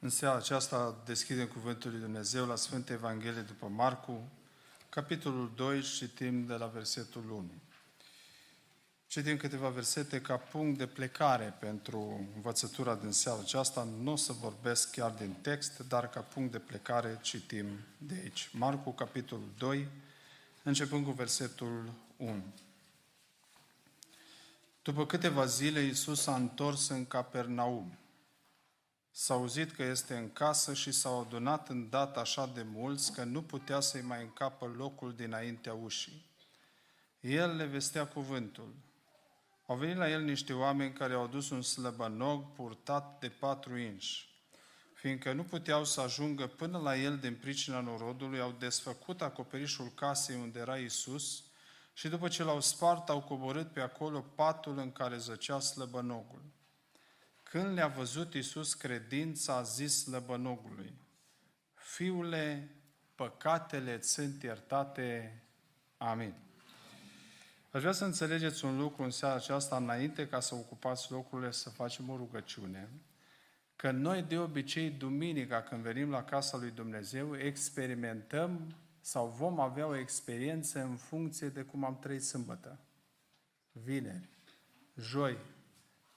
În seara aceasta deschidem Cuvântul lui Dumnezeu la Sfânta Evanghelie după Marcu, capitolul 2 și citim de la versetul 1. Citim câteva versete ca punct de plecare pentru învățătura din seara aceasta. Nu o să vorbesc chiar din text, dar ca punct de plecare citim de aici. Marcu, capitolul 2, începând cu versetul 1. După câteva zile, Iisus s-a întors în Capernaum. S-a auzit că este în casă și s-au adunat în dată așa de mulți că nu putea să-i mai încapă locul dinaintea ușii. El le vestea cuvântul. Au venit la el niște oameni care au adus un slăbănog purtat de patru inși. Fiindcă nu puteau să ajungă până la el din pricina norodului, au desfăcut acoperișul casei unde era Isus și după ce l-au spart, au coborât pe acolo patul în care zăcea slăbănogul. Când le-a văzut Iisus credința, a zis slăbănogului, Fiule, păcatele sunt iertate. Amin. Aș vrea să înțelegeți un lucru în seara aceasta, înainte ca să ocupați locurile, să facem o rugăciune, că noi de obicei, duminica, când venim la casa lui Dumnezeu, experimentăm sau vom avea o experiență în funcție de cum am trăit sâmbătă. Vineri, joi,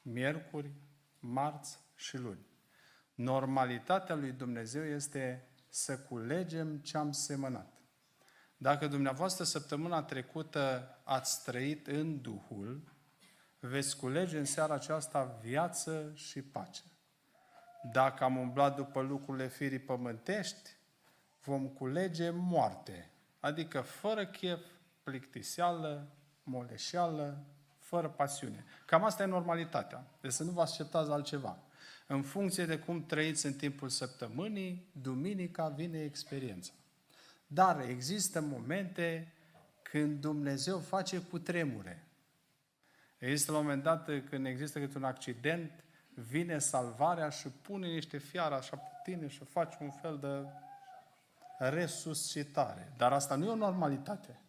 miercuri, marți și luni. Normalitatea lui Dumnezeu este să culegem ce am semănat. Dacă dumneavoastră săptămâna trecută ați trăit în Duhul, veți culege în seara aceasta viață și pace. Dacă am umblat după lucrurile firii pământești, vom culege moarte, adică fără chef, plictiseală, moleșeală, fără pasiune. Cam asta e normalitatea. Deci să nu vă așteptați altceva. În funcție de cum trăiți în timpul săptămânii, duminica vine experiența. Dar există momente când Dumnezeu face cu tremure. Există la un moment dat când există câte un accident, vine salvarea și pune niște fiare așa pe tine și face un fel de resuscitare. Dar asta nu e o normalitate.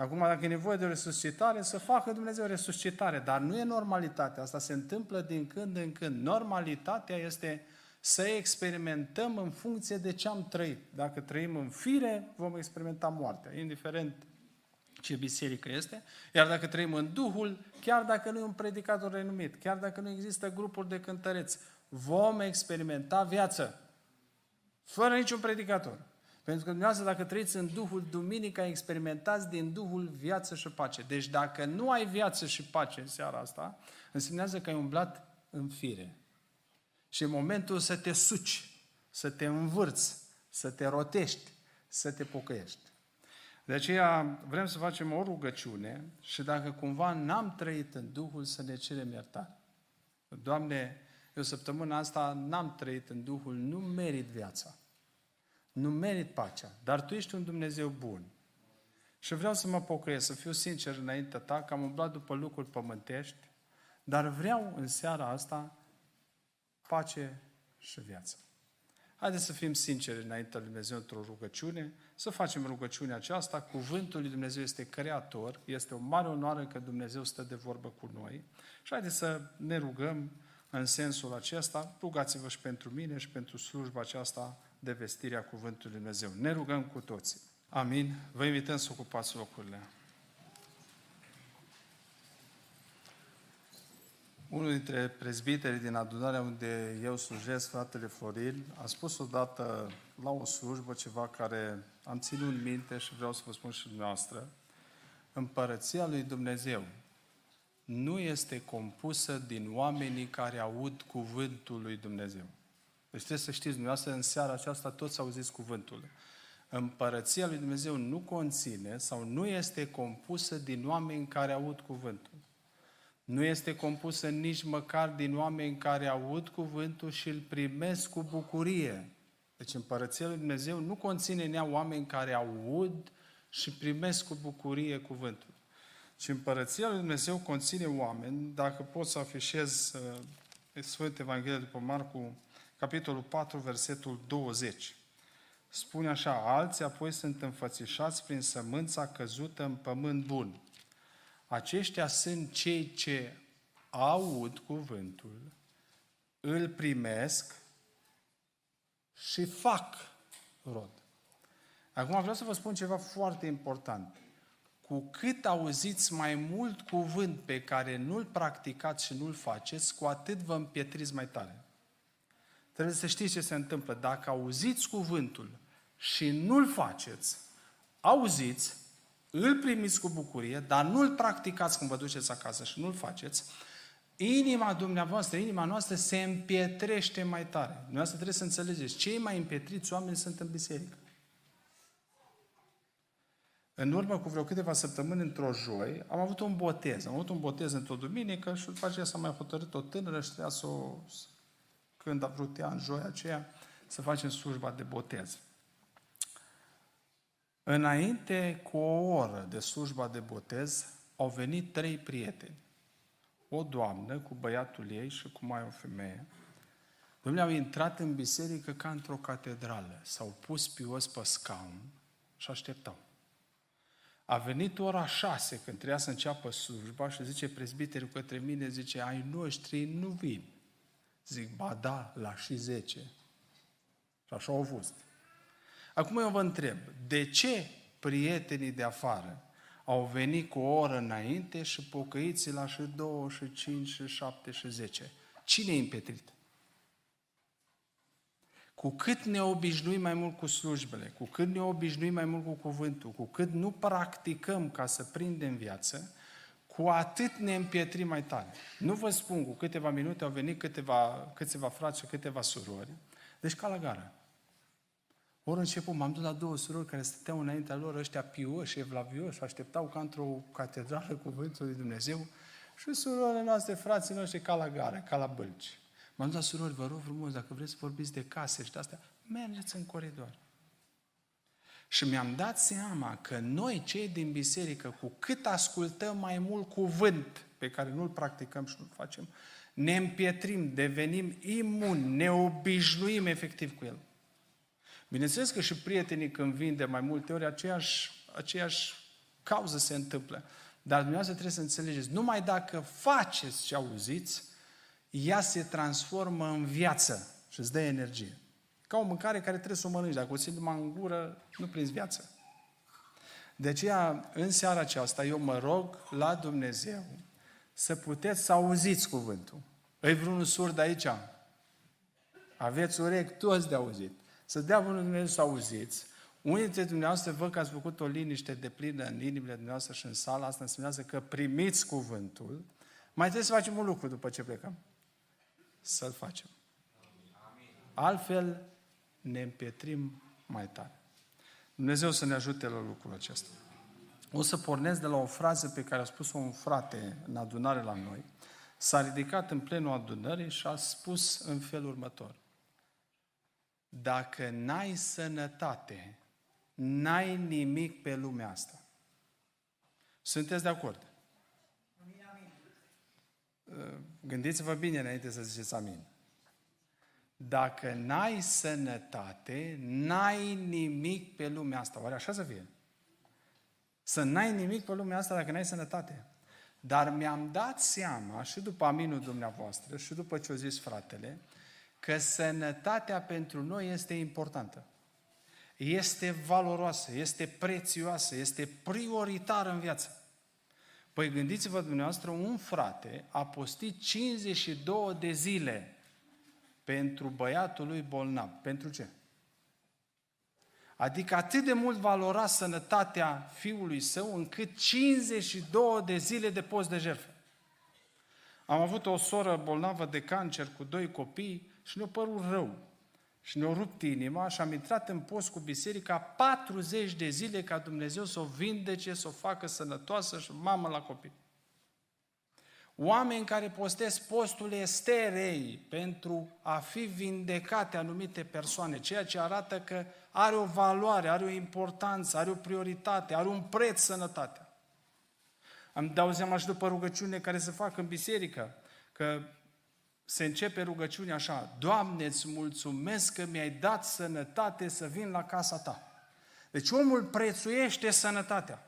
Acum, dacă e nevoie de resuscitare, să facă Dumnezeu resuscitare. Dar nu e normalitatea. Asta se întâmplă din când în când. Normalitatea este să experimentăm în funcție de ce am trăit. Dacă trăim în fire, vom experimenta moartea, indiferent ce biserică este. Iar dacă trăim în Duhul, chiar dacă nu e un predicator renumit, chiar dacă nu există grupuri de cântăreți, vom experimenta viață. Fără niciun predicator. Pentru că dumneavoastră, dacă trăiți în Duhul Duminica, experimentați din Duhul viață și pace. Deci dacă nu ai viață și pace în seara asta, însemnează că ai umblat în fire. Și în momentul să te suci, să te învârți, să te rotești, să te pocăiești. De aceea vrem să facem o rugăciune și dacă cumva n-am trăit în Duhul, să ne cerem iertare. Doamne, eu săptămâna asta n-am trăit în Duhul, nu merit viața. Nu merit pacea, dar Tu ești un Dumnezeu bun. Și vreau să mă pocăiesc, să fiu sincer înaintea Ta, că am umblat după lucruri pământești, dar vreau în seara asta pace și viață. Haideți să fim sinceri înaintea lui Dumnezeu într-o rugăciune, să facem rugăciunea aceasta. Cuvântul lui Dumnezeu este creator, este o mare onoare că Dumnezeu stă de vorbă cu noi. Și haideți să ne rugăm în sensul acesta. Rugați-vă și pentru mine și pentru slujba aceasta de vestirea Cuvântului Dumnezeu. Ne rugăm cu toții. Amin. Vă invităm să ocupați locurile. Unul dintre prezbiterii din adunarea unde eu slujesc, fratele Florin, a spus odată la o slujbă ceva care am ținut minte și vreau să vă spun și dumneavoastră. Împărăția lui Dumnezeu nu este compusă din oamenii care aud cuvântul lui Dumnezeu. Deci trebuie să știți, dumneavoastră, în seara aceasta toți auziți cuvântul. Împărăția lui Dumnezeu nu conține sau nu este compusă din oameni care aud cuvântul. Nu este compusă nici măcar din oameni care aud cuvântul și îl primesc cu bucurie. Deci împărăția lui Dumnezeu nu conține nea oameni care aud și primesc cu bucurie cuvântul. Și împărăția lui Dumnezeu conține oameni, dacă pot să afișez uh, Sfântul Evanghelie după Marcu capitolul 4, versetul 20. Spune așa, alții apoi sunt înfățișați prin sămânța căzută în pământ bun. Aceștia sunt cei ce aud cuvântul, îl primesc și fac rod. Acum vreau să vă spun ceva foarte important. Cu cât auziți mai mult cuvânt pe care nu-l practicați și nu-l faceți, cu atât vă împietriți mai tare. Trebuie să știți ce se întâmplă. Dacă auziți cuvântul și nu-l faceți, auziți, îl primiți cu bucurie, dar nu-l practicați când vă duceți acasă și nu-l faceți, inima dumneavoastră, inima noastră se împietrește mai tare. Dumneavoastră trebuie să înțelegeți, cei mai împietriți oameni sunt în biserică. În urmă cu vreo câteva săptămâni, într-o joi, am avut un botez. Am avut un botez într-o duminică și după aceea s-a mai hotărât o tânără și trebuia să o, când a vrut ea în joia aceea, să facem slujba de botez. Înainte cu o oră de slujba de botez, au venit trei prieteni. O doamnă cu băiatul ei și cu mai o femeie. Domnule, au intrat în biserică ca într-o catedrală. S-au pus pios pe scaun și așteptau. A venit ora șase, când trebuia să înceapă slujba și zice prezbiterul către mine, zice, ai noștri nu vin. Zic, ba da, la și zece. Și așa au fost. Acum eu vă întreb, de ce prietenii de afară au venit cu o oră înainte și pocăiții la și două, și cinci, și șapte, și zece? Cine e împetrit? Cu cât ne obișnuim mai mult cu slujbele, cu cât ne obișnuim mai mult cu cuvântul, cu cât nu practicăm ca să prindem viață, cu atât ne împietrim mai tare. Nu vă spun, cu câteva minute au venit câteva, câteva frați și câteva surori, deci ca la gară. Ori început, m-am dus la două surori care stăteau înaintea lor, ăștia pioși, evlavioși, așteptau ca într-o catedrală cuvântul lui Dumnezeu și surorile noastre, frații noștri, ca la gară, ca la bălci. M-am dus la surori, vă rog frumos, dacă vreți să vorbiți de case și de astea, mergeți în coridor. Și mi-am dat seama că noi, cei din biserică, cu cât ascultăm mai mult cuvânt pe care nu-l practicăm și nu-l facem, ne împietrim, devenim imuni, ne obișnuim efectiv cu el. Bineînțeles că și prietenii când vin de mai multe ori, aceeași, aceeași cauză se întâmplă. Dar dumneavoastră trebuie să înțelegeți, numai dacă faceți ce auziți, ea se transformă în viață și îți dă energie. Ca o mâncare care trebuie să o mănânci. Dacă o ții numai în gură, nu prinzi viață. De aceea, în seara aceasta, eu mă rog la Dumnezeu să puteți să auziți cuvântul. Îi vreunul surd aici? Aveți urechi toți de auzit. Să dea bunul Dumnezeu să auziți. Unii dintre dumneavoastră văd că ați făcut o liniște de plină în inimile dumneavoastră și în sala asta, înseamnă că primiți cuvântul. Mai trebuie să facem un lucru după ce plecăm. Să-l facem. Altfel ne împietrim mai tare. Dumnezeu să ne ajute la lucrul acesta. O să pornesc de la o frază pe care a spus-o un frate în adunare la noi. S-a ridicat în plenul adunării și a spus în felul următor. Dacă n-ai sănătate, n-ai nimic pe lumea asta. Sunteți de acord? Gândiți-vă bine înainte să ziceți amin. Dacă n-ai sănătate, n-ai nimic pe lumea asta. Oare așa să fie? Să n-ai nimic pe lumea asta dacă n-ai sănătate. Dar mi-am dat seama, și după aminul dumneavoastră, și după ce o zis fratele, că sănătatea pentru noi este importantă. Este valoroasă, este prețioasă, este prioritară în viață. Păi gândiți-vă dumneavoastră, un frate a postit 52 de zile pentru băiatul lui bolnav. Pentru ce? Adică atât de mult valora sănătatea fiului său încât 52 de zile de post de jertfă. Am avut o soră bolnavă de cancer cu doi copii și ne-a părut rău. Și ne-a rupt inima și am intrat în post cu biserica 40 de zile ca Dumnezeu să o vindece, să o facă sănătoasă și mamă la copii. Oameni care postesc postul esterei pentru a fi vindecate anumite persoane, ceea ce arată că are o valoare, are o importanță, are o prioritate, are un preț sănătatea. Am dau seama și după rugăciune care se fac în biserică, că se începe rugăciunea așa, Doamne, îți mulțumesc că mi-ai dat sănătate să vin la casa Ta. Deci omul prețuiește sănătatea.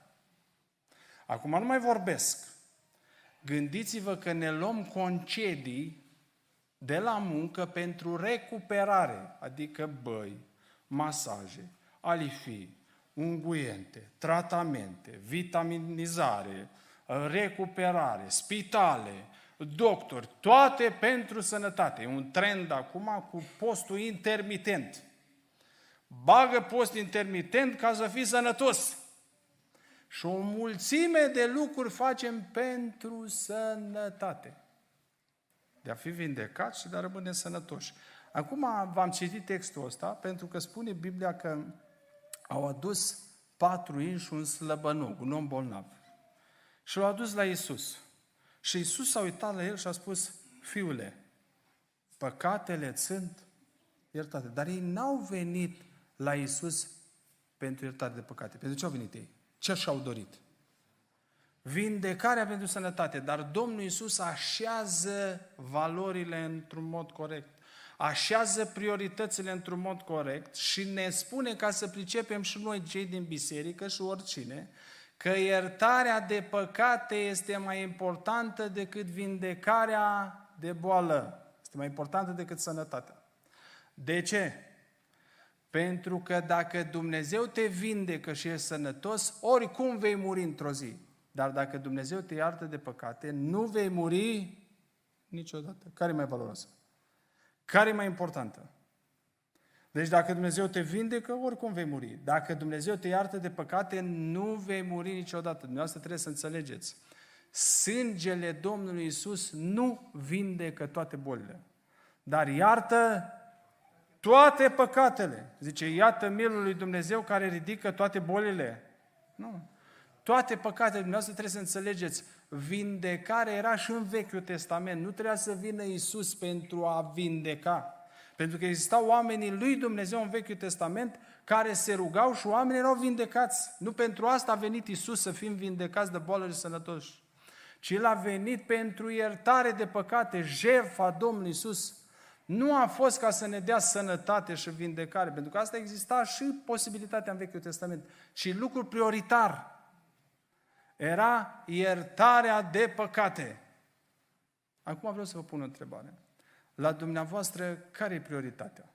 Acum nu mai vorbesc. Gândiți-vă că ne luăm concedii de la muncă pentru recuperare, adică băi, masaje, alifii, unguiente, tratamente, vitaminizare, recuperare, spitale, doctori, toate pentru sănătate. E un trend acum cu postul intermitent. Bagă post intermitent ca să fii sănătos. Și o mulțime de lucruri facem pentru sănătate. De a fi vindecat și de a rămâne sănătoși. Acum v-am citit textul ăsta pentru că spune Biblia că au adus patru inși un slăbănuc, un om bolnav. Și l-au adus la Isus. Și Isus s-a uitat la el și a spus, fiule, păcatele sunt iertate. Dar ei n-au venit la Isus pentru iertare de păcate. Pentru ce au venit ei? Ce și-au dorit? Vindecarea pentru sănătate. Dar Domnul Isus așează valorile într-un mod corect. Așează prioritățile într-un mod corect și ne spune ca să pricepem și noi cei din biserică și oricine că iertarea de păcate este mai importantă decât vindecarea de boală. Este mai importantă decât sănătatea. De ce? Pentru că dacă Dumnezeu te vindecă și ești sănătos, oricum vei muri într-o zi. Dar dacă Dumnezeu te iartă de păcate, nu vei muri niciodată. Care e mai valoroasă? Care e mai importantă? Deci dacă Dumnezeu te vindecă, oricum vei muri. Dacă Dumnezeu te iartă de păcate, nu vei muri niciodată. Dumneavoastră trebuie să înțelegeți. Sângele Domnului Isus nu vindecă toate bolile, dar iartă toate păcatele. Zice, iată milul lui Dumnezeu care ridică toate bolile. Nu. Toate păcatele, dumneavoastră trebuie să înțelegeți, vindecarea era și în Vechiul Testament. Nu trebuia să vină Isus pentru a vindeca. Pentru că existau oamenii lui Dumnezeu în Vechiul Testament care se rugau și oamenii erau vindecați. Nu pentru asta a venit Isus să fim vindecați de boală și sănătoși, ci El a venit pentru iertare de păcate. Jertfa Domnului Isus nu a fost ca să ne dea sănătate și vindecare, pentru că asta exista și posibilitatea în Vechiul Testament, ci lucru prioritar. Era iertarea de păcate. Acum vreau să vă pun o întrebare. La dumneavoastră, care e prioritatea?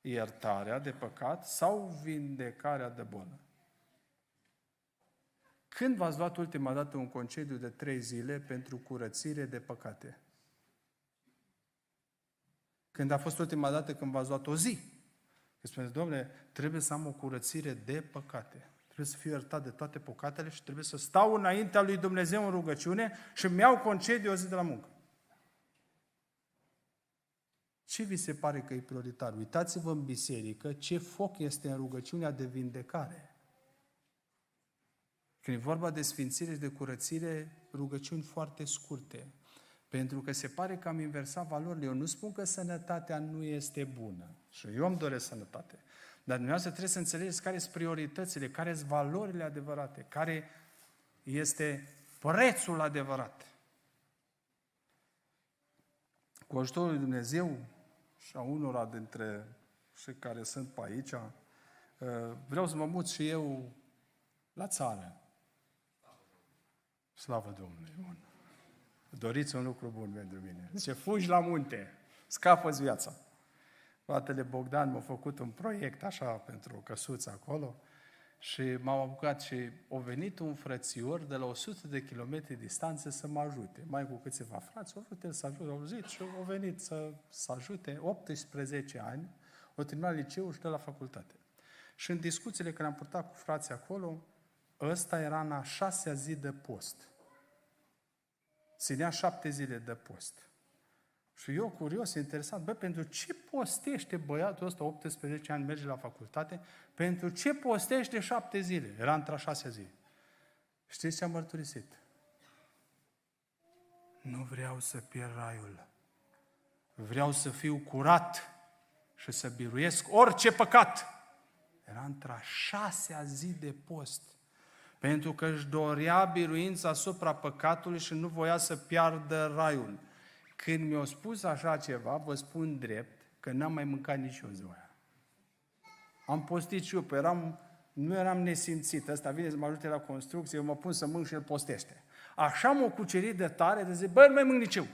Iertarea de păcat sau vindecarea de bolă? Când v-ați luat ultima dată un concediu de trei zile pentru curățire de păcate? Când a fost ultima dată când v-ați luat o zi? Că spuneți, domnule, trebuie să am o curățire de păcate. Trebuie să fiu iertat de toate păcatele și trebuie să stau înaintea lui Dumnezeu în rugăciune și îmi iau concediu o zi de la muncă. Ce vi se pare că e prioritar? Uitați-vă în biserică ce foc este în rugăciunea de vindecare. Când e vorba de sfințire și de curățire, rugăciuni foarte scurte. Pentru că se pare că am inversat valorile. Eu nu spun că sănătatea nu este bună. Și eu îmi doresc sănătate. Dar dumneavoastră trebuie să înțelegeți care sunt prioritățile, care sunt valorile adevărate, care este prețul adevărat. Cu ajutorul lui Dumnezeu și a unora dintre cei care sunt pe aici, uh, vreau să mă mut și eu la țară. Slavă Domnului! Bun. Doriți un lucru bun pentru mine. Zice, fugi la munte, scapă-ți viața. Fratele Bogdan m-a făcut un proiect așa pentru o căsuță acolo și m-am apucat și a venit un frățior de la 100 de kilometri distanță să mă ajute. Mai cu câțiva frați, au vrut el să ajute, au zis și au venit să, să ajute 18 ani, o terminat liceu și de la facultate. Și în discuțiile care am purtat cu frații acolo, ăsta era în a șasea zi de post. Ținea șapte zile de post. Și eu, curios, interesat, bă, pentru ce postește băiatul ăsta, 18 ani, merge la facultate, pentru ce postește șapte zile? Era între a șasea zi. Știți ce am mărturisit? Nu vreau să pierd raiul. Vreau să fiu curat și să biruiesc orice păcat. Era într-a șasea zi de post. Pentru că își dorea biruința asupra păcatului și nu voia să piardă raiul. Când mi-au spus așa ceva, vă spun drept, că n-am mai mâncat nici o ziua aia. Am postit și eu, pe eram, nu eram nesimțit. Ăsta vine să mă ajute la construcție, eu mă pun să mânc și el postește. Așa m-a cucerit de tare, de zic, bă, nu mai mânc nici eu.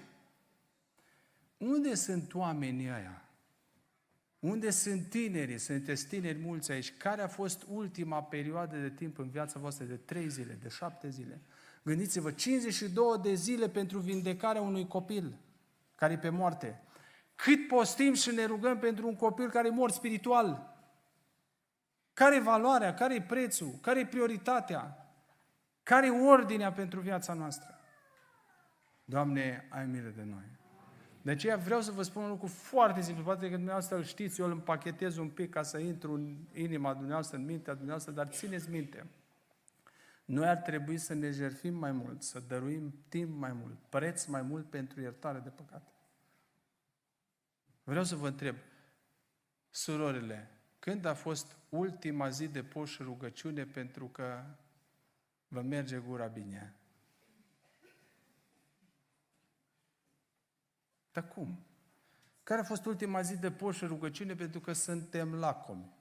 Unde sunt oamenii ăia? Unde sunt tinerii? Sunteți tineri mulți aici. Care a fost ultima perioadă de timp în viața voastră de trei zile, de șapte zile? Gândiți-vă, 52 de zile pentru vindecarea unui copil care e pe moarte. Cât postim și ne rugăm pentru un copil care e mort spiritual? Care e valoarea? Care e prețul? Care e prioritatea? Care e ordinea pentru viața noastră? Doamne, ai milă de noi. De aceea vreau să vă spun un lucru foarte simplu. Poate că dumneavoastră îl știți, eu îl împachetez un pic ca să intru în inima dumneavoastră, în mintea dumneavoastră, dar țineți minte. Noi ar trebui să ne jertfim mai mult, să dăruim timp mai mult, preț mai mult pentru iertare de păcate. Vreau să vă întreb, surorile, când a fost ultima zi de poș și rugăciune pentru că vă merge gura bine? Dar cum? Care a fost ultima zi de poș și rugăciune pentru că suntem lacomi?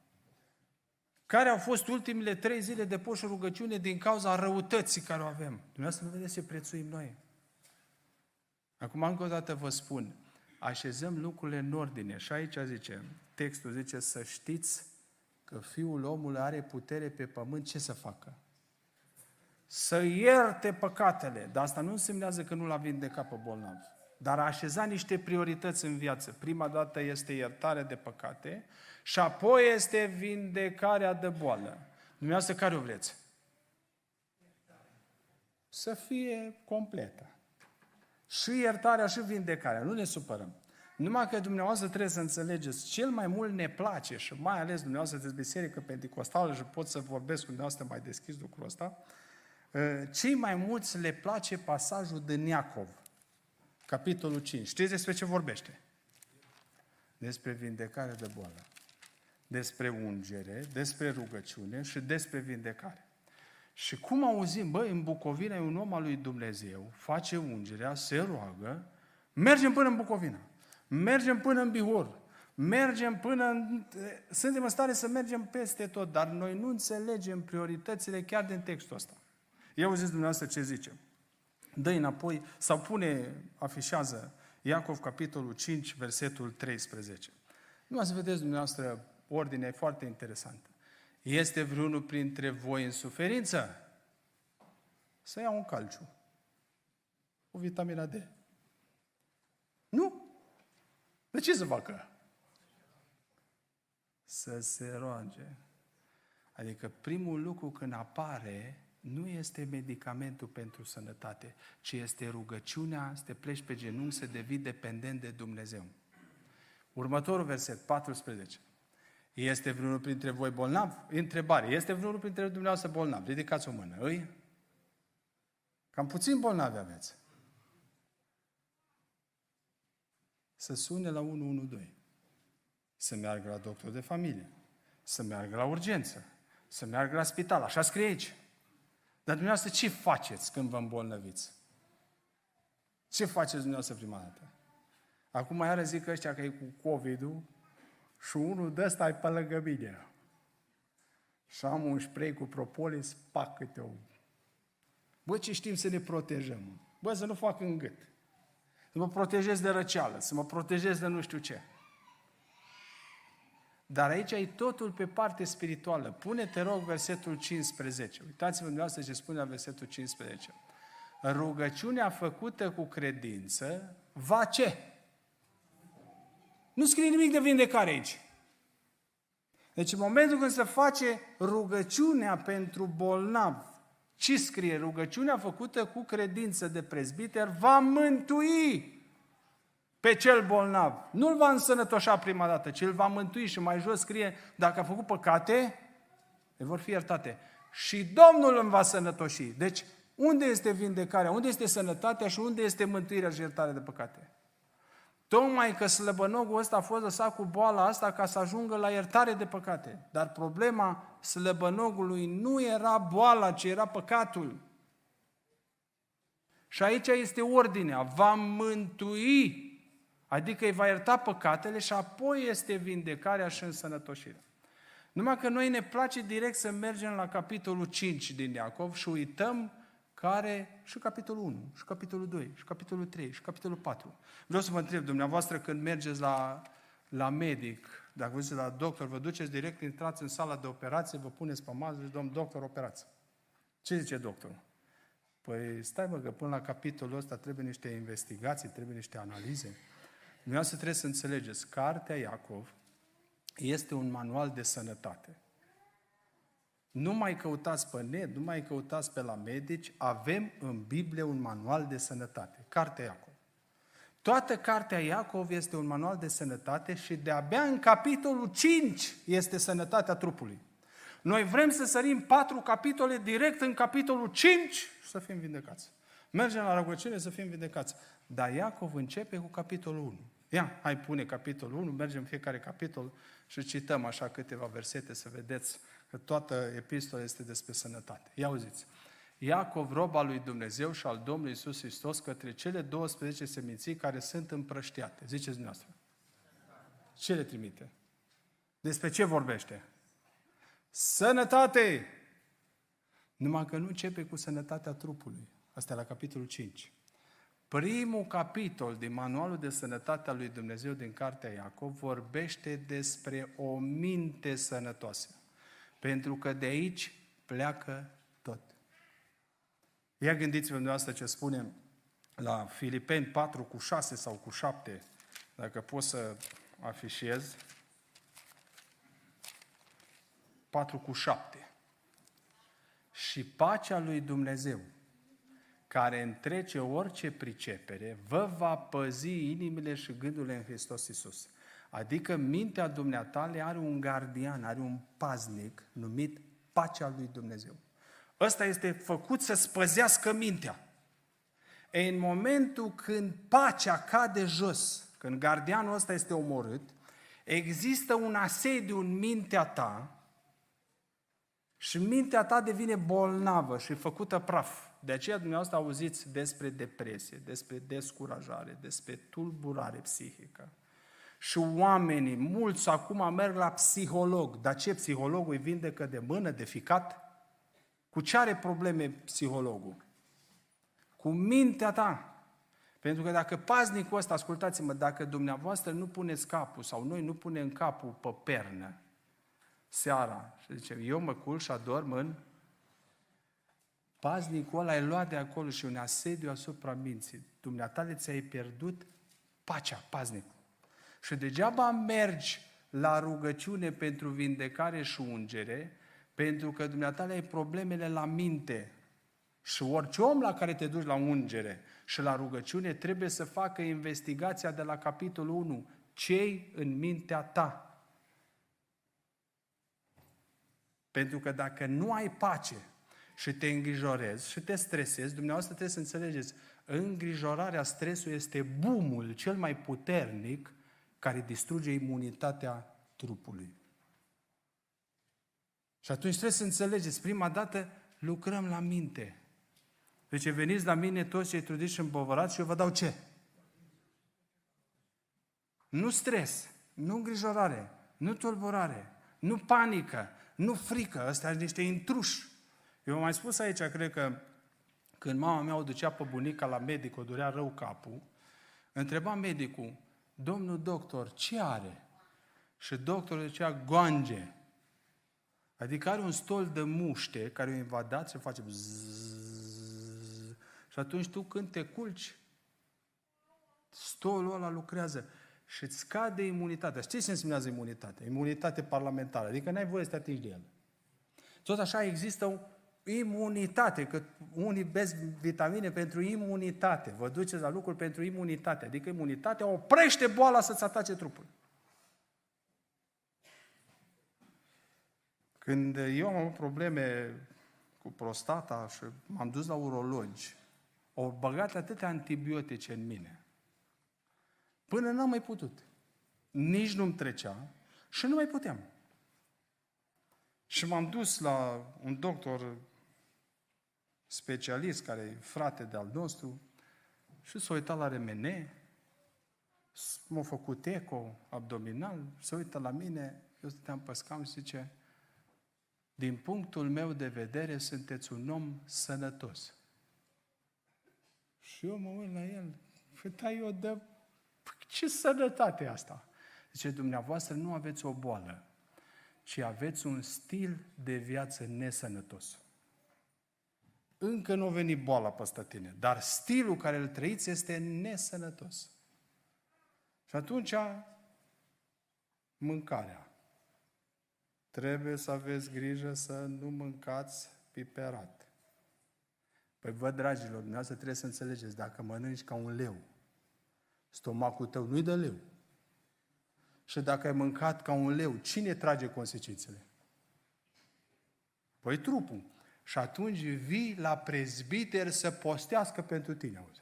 Care au fost ultimele trei zile de poș și rugăciune din cauza răutății care o avem? Dumneavoastră nu vedeți ce prețuim noi. Acum, încă o dată vă spun, așezăm lucrurile în ordine. Și aici zice, textul zice să știți că Fiul omului are putere pe pământ, ce să facă? Să ierte păcatele. Dar asta nu însemnează că nu l-a vindecat pe bolnav. Dar a așeza niște priorități în viață. Prima dată este iertarea de păcate și apoi este vindecarea de boală. Dumneavoastră care o vreți? Să fie completă. Și iertarea și vindecarea. Nu ne supărăm. Numai că dumneavoastră trebuie să înțelegeți, cel mai mult ne place și mai ales dumneavoastră de biserică pentecostală și pot să vorbesc cu dumneavoastră mai deschis lucrul ăsta, ă, cei mai mulți le place pasajul din Iacov, capitolul 5. Știți despre ce vorbește? Despre vindecare de boală, despre ungere, despre rugăciune și despre vindecare. Și cum auzim, băi, în Bucovina e un om al lui Dumnezeu, face ungerea, se roagă, mergem până în Bucovina. Mergem până în Bihor. Mergem până în... Suntem în stare să mergem peste tot, dar noi nu înțelegem prioritățile chiar din textul ăsta. Eu zis dumneavoastră ce zice. Dă înapoi, sau pune, afișează Iacov, capitolul 5, versetul 13. Nu să vedeți dumneavoastră, ordinea e foarte interesantă. Este vreunul printre voi în suferință? Să ia un calciu. O vitamina D. Nu? De ce să facă? Să se roage. Adică primul lucru când apare nu este medicamentul pentru sănătate, ci este rugăciunea, să te pleci pe genunchi, să devii dependent de Dumnezeu. Următorul verset, 14. Este vreunul printre voi bolnav? Întrebare. Este vreunul printre dumneavoastră bolnav? Ridicați o mână. Îi? Cam puțin bolnavi aveți. să sune la 112, să meargă la doctor de familie, să meargă la urgență, să meargă la spital, așa scrie aici. Dar dumneavoastră ce faceți când vă îmbolnăviți? Ce faceți dumneavoastră prima dată? Acum iară zic că ăștia că e cu COVID-ul și unul de ăsta e pe lângă mine. Și am un spray cu propolis, pac câte o... Bă, ce știm să ne protejăm? Bă, să nu fac în gât să mă protejez de răceală, să mă protejez de nu știu ce. Dar aici ai totul pe parte spirituală. Pune, te rog, versetul 15. Uitați-vă dumneavoastră ce spune la versetul 15. Rugăciunea făcută cu credință va ce? Nu scrie nimic de vindecare aici. Deci în momentul când se face rugăciunea pentru bolnav, ce scrie? Rugăciunea făcută cu credință de prezbiter va mântui pe cel bolnav. Nu-l va însănătoșa prima dată, ci îl va mântui și mai jos scrie, dacă a făcut păcate, le vor fi iertate. Și Domnul îl va sănătoși. Deci, unde este vindecarea? Unde este sănătatea și unde este mântuirea și iertarea de păcate? Tocmai că slăbănogul ăsta a fost lăsat cu boala asta ca să ajungă la iertare de păcate. Dar problema slăbănogului nu era boala, ci era păcatul. Și aici este ordinea, va mântui, adică îi va ierta păcatele și apoi este vindecarea și însănătoșirea. Numai că noi ne place direct să mergem la capitolul 5 din Iacov și uităm care și capitolul 1, și capitolul 2, și capitolul 3, și capitolul 4. Vreau să vă întreb, dumneavoastră, când mergeți la, la medic, dacă vă la doctor, vă duceți direct, intrați în sala de operație, vă puneți pe masă și domn doctor, operație. Ce zice doctorul? Păi stai mă, că până la capitolul ăsta trebuie niște investigații, trebuie niște analize. Dumneavoastră trebuie să înțelegeți, Cartea Iacov este un manual de sănătate. Nu mai căutați pe net, nu mai căutați pe la medici, avem în Biblie un manual de sănătate, Cartea Iacov. Toată Cartea Iacov este un manual de sănătate și de-abia în capitolul 5 este sănătatea trupului. Noi vrem să sărim patru capitole direct în capitolul 5 și să fim vindecați. Mergem la rugăciune să fim vindecați. Dar Iacov începe cu capitolul 1. Ia, hai pune capitolul 1, mergem în fiecare capitol și cităm așa câteva versete să vedeți că toată epistola este despre sănătate. Ia auziți. Iacov, roba lui Dumnezeu și al Domnului Isus Hristos, către cele 12 seminții care sunt împrăștiate. Ziceți dumneavoastră. Ce le trimite? Despre ce vorbește? Sănătate! Numai că nu începe cu sănătatea trupului. Asta e la capitolul 5. Primul capitol din manualul de sănătate al lui Dumnezeu din Cartea Iacov vorbește despre o minte sănătoasă. Pentru că de aici pleacă tot. Ia gândiți-vă dumneavoastră ce spune la Filipeni 4 cu 6 sau cu 7, dacă pot să afișez. 4 cu 7. Și pacea lui Dumnezeu, care întrece orice pricepere, vă va păzi inimile și gândurile în Hristos Iisus. Adică mintea dumneatale are un gardian, are un paznic numit pacea lui Dumnezeu. Ăsta este făcut să spăzească mintea. E în momentul când pacea cade jos, când gardianul ăsta este omorât, există un asediu în mintea ta și mintea ta devine bolnavă și făcută praf. De aceea dumneavoastră auziți despre depresie, despre descurajare, despre tulburare psihică. Și oamenii, mulți acum merg la psiholog. Dar ce psihologul îi vindecă de mână, de ficat? Cu ce are probleme psihologul? Cu mintea ta. Pentru că dacă paznicul ăsta, ascultați-mă, dacă dumneavoastră nu puneți capul sau noi nu punem capul pe pernă seara și zicem, eu mă cul și adorm în paznicul ăla e luat de acolo și un asediu asupra minții. Dumneatale ți-ai pierdut pacea, paznicul. Și degeaba mergi la rugăciune pentru vindecare și ungere, pentru că dumneatale ai problemele la minte. Și orice om la care te duci la ungere și la rugăciune trebuie să facă investigația de la capitolul 1. Cei în mintea ta? Pentru că dacă nu ai pace și te îngrijorezi și te stresezi, dumneavoastră trebuie să înțelegeți, îngrijorarea, stresul este bumul cel mai puternic care distruge imunitatea trupului. Și atunci trebuie să înțelegeți, prima dată lucrăm la minte. Deci veniți la mine toți cei trudiți și împovărați și eu vă dau ce? Nu stres, nu îngrijorare, nu tulburare, nu panică, nu frică. Astea sunt niște intruși. Eu v-am mai spus aici, cred că când mama mea o ducea pe bunica la medic, o durea rău capul, întreba medicul, domnul doctor, ce are? Și doctorul zicea, goange. Adică are un stol de muște care o invadat și face bzzz. Și atunci tu când te culci, stolul ăla lucrează și îți scade imunitatea. Știi ce înseamnă imunitate? Imunitate parlamentară, adică n-ai voie să te atingi de el. Tot așa există o imunitate, că unii bezi vitamine pentru imunitate. Vă duceți la lucruri pentru imunitate, adică imunitatea oprește boala să-ți atace trupul. Când eu am avut probleme cu prostata și m-am dus la urologi, au băgat atâtea antibiotice în mine, până n-am mai putut. Nici nu-mi trecea și nu mai puteam. Și m-am dus la un doctor specialist, care e frate de-al nostru, și s-a uitat la remene, m-a făcut eco abdominal, se uită la mine, eu stăteam pe scaun și zice, din punctul meu de vedere, sunteți un om sănătos. Și eu mă uit la el, păi eu de... Ce sănătate e asta? Zice, dumneavoastră nu aveți o boală, ci aveți un stil de viață nesănătos. Încă nu a venit boala peste tine, dar stilul care îl trăiți este nesănătos. Și atunci, mâncarea. Trebuie să aveți grijă să nu mâncați piperat. Păi vă, dragilor, dumneavoastră trebuie să înțelegeți, dacă mănânci ca un leu, stomacul tău nu-i de leu. Și dacă ai mâncat ca un leu, cine trage consecințele? Păi trupul. Și atunci vii la prezbiter să postească pentru tine. Auzi.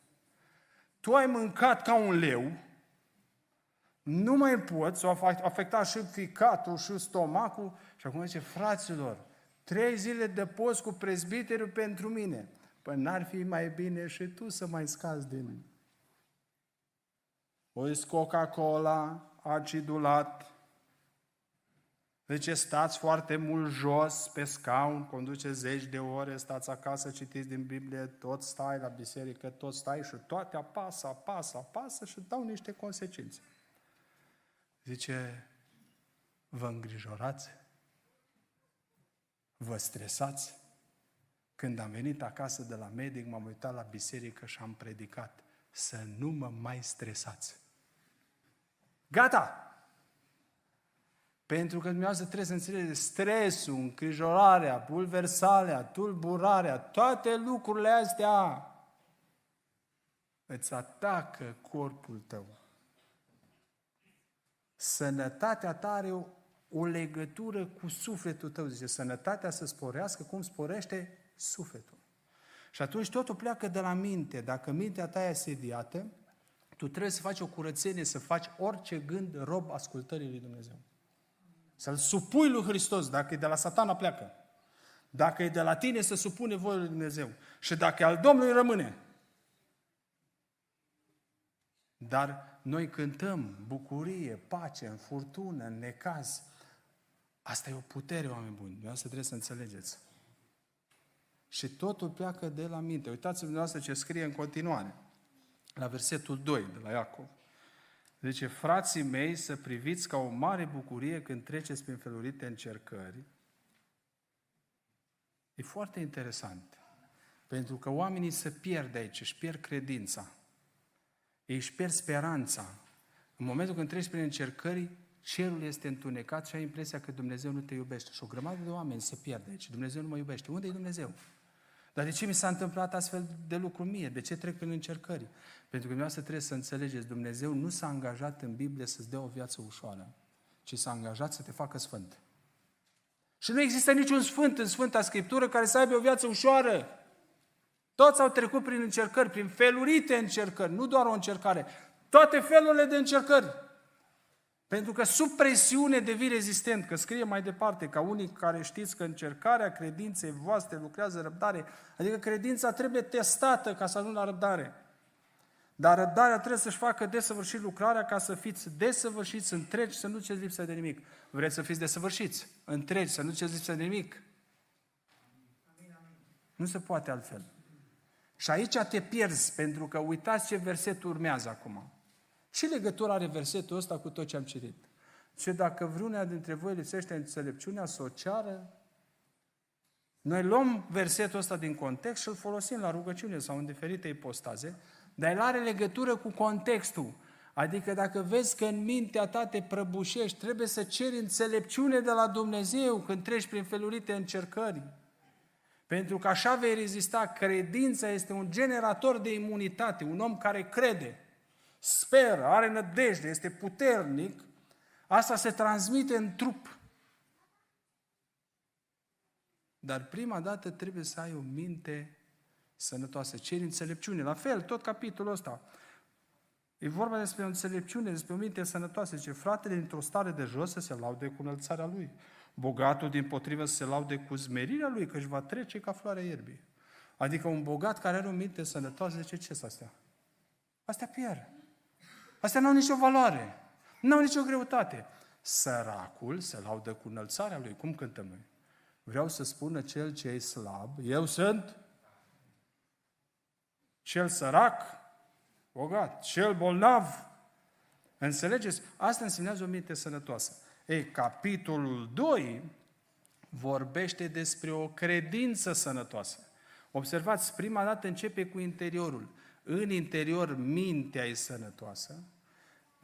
Tu ai mâncat ca un leu, nu mai poți, o afecta și ficatul, și stomacul. Și acum zice, fraților, trei zile de post cu prezbiterul pentru mine. Păi n-ar fi mai bine și tu să mai scazi din... O Coca-Cola, acidulat. Zice, stați foarte mult jos pe scaun, conduce zeci de ore, stați acasă, citiți din Biblie, tot stai la biserică, tot stai și toate apasă, apasă, apasă și dau niște consecințe. Zice, vă îngrijorați? Vă stresați? Când am venit acasă de la medic, m-am uitat la biserică și am predicat să nu mă mai stresați. Gata! Pentru că dumneavoastră trebuie să înțelegeți stresul, îngrijorarea, bulversarea, tulburarea, toate lucrurile astea îți atacă corpul tău. Sănătatea ta are o, o legătură cu sufletul tău. Zice, sănătatea să sporească cum sporește sufletul. Și atunci totul pleacă de la minte. Dacă mintea ta e asediată, tu trebuie să faci o curățenie, să faci orice gând rob ascultării lui Dumnezeu. Să-L supui lui Hristos, dacă e de la satana pleacă. Dacă e de la tine, să supune voia lui Dumnezeu. Și dacă e al Domnului, rămâne. Dar noi cântăm bucurie, pace, în furtună, în necaz. Asta e o putere, oameni buni. Dumneavoastră trebuie să înțelegeți. Și totul pleacă de la minte. Uitați-vă dumneavoastră ce scrie în continuare. La versetul 2 de la Iacov. Zice, frații mei, să priviți ca o mare bucurie când treceți prin felurite încercări. E foarte interesant. Pentru că oamenii se pierd aici, își pierd credința. Ei își pierd speranța. În momentul când treci prin încercări, cerul este întunecat și ai impresia că Dumnezeu nu te iubește. Și o grămadă de oameni se pierd aici. Dumnezeu nu mă iubește. Unde e Dumnezeu? Dar de ce mi s-a întâmplat astfel de lucru mie? De ce trec prin încercări? Pentru că dumneavoastră trebuie să înțelegeți, Dumnezeu nu s-a angajat în Biblie să-ți dea o viață ușoară, ci s-a angajat să te facă sfânt. Și nu există niciun sfânt în Sfânta Scriptură care să aibă o viață ușoară. Toți au trecut prin încercări, prin felurite încercări, nu doar o încercare, toate felurile de încercări. Pentru că sub presiune devii rezistent, că scrie mai departe, ca unii care știți că încercarea credinței voastre lucrează răbdare, adică credința trebuie testată ca să ajungă la răbdare. Dar răbdarea trebuie să-și facă desăvârșit lucrarea ca să fiți desăvârșiți, întregi, să nu ce lipsă de nimic. Vreți să fiți desăvârșiți, întregi, să nu ce lipsă de nimic? Nu se poate altfel. Și aici te pierzi, pentru că uitați ce verset urmează acum. Ce legătură are versetul ăsta cu tot ce am citit? Ce dacă vreunea dintre voi lipsește înțelepciunea să o ceară, noi luăm versetul ăsta din context și îl folosim la rugăciune sau în diferite ipostaze, dar el are legătură cu contextul. Adică dacă vezi că în mintea ta te prăbușești, trebuie să ceri înțelepciune de la Dumnezeu când treci prin felurite încercări. Pentru că așa vei rezista. Credința este un generator de imunitate, un om care crede speră, are nădejde, este puternic, asta se transmite în trup. Dar prima dată trebuie să ai o minte sănătoasă, ceri înțelepciune. La fel, tot capitolul ăsta. E vorba despre o înțelepciune, despre o minte sănătoasă. Zice, fratele dintr-o stare de jos să se laude cu înălțarea lui. Bogatul din potrivă să se laude cu zmerirea lui, că își va trece ca floarea ierbii. Adică un bogat care are o minte sănătoasă, zice, ce să astea? Astea pierd. Astea nu au nicio valoare. Nu au nicio greutate. Săracul se laudă cu înălțarea lui. Cum cântăm noi? Vreau să spună cel ce e slab, eu sunt cel sărac, bogat, cel bolnav. Înțelegeți? Asta înseamnă o minte sănătoasă. Ei, capitolul 2 vorbește despre o credință sănătoasă. Observați, prima dată începe cu interiorul. În interior mintea e sănătoasă.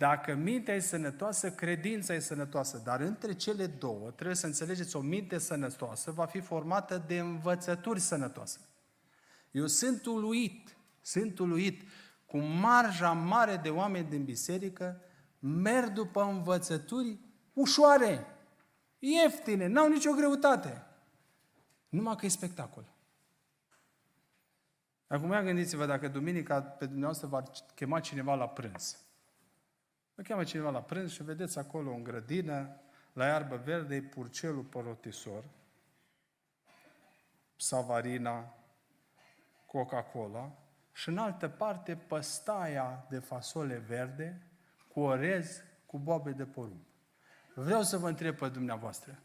Dacă mintea e sănătoasă, credința e sănătoasă. Dar între cele două, trebuie să înțelegeți, o minte sănătoasă va fi formată de învățături sănătoase. Eu sunt uluit, sunt uluit cu marja mare de oameni din biserică merg după învățături ușoare, ieftine, n-au nicio greutate. Numai că e spectacol. Acum gândiți-vă dacă duminica pe dumneavoastră va chema cineva la prânz. Vă cheamă cineva la prânz și vedeți acolo în grădină, la iarbă verde, e purcelul părotisor, savarina, Coca-Cola și în altă parte păstaia de fasole verde cu orez, cu boabe de porumb. Vreau să vă întreb pe dumneavoastră,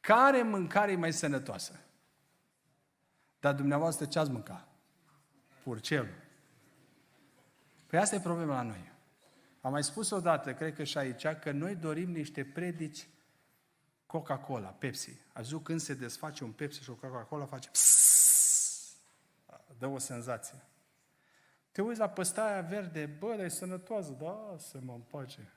care mâncare e mai sănătoasă? Dar dumneavoastră ce ați mâncat? Purcelul. Păi asta e problema la noi. Am mai spus odată, cred că și aici, că noi dorim niște predici Coca-Cola, Pepsi. Ați văzut când se desface un Pepsi și o Coca-Cola face psss, dă o senzație. Te uiți la păstaia verde, bă, dar e sănătoasă, da, să mă împace.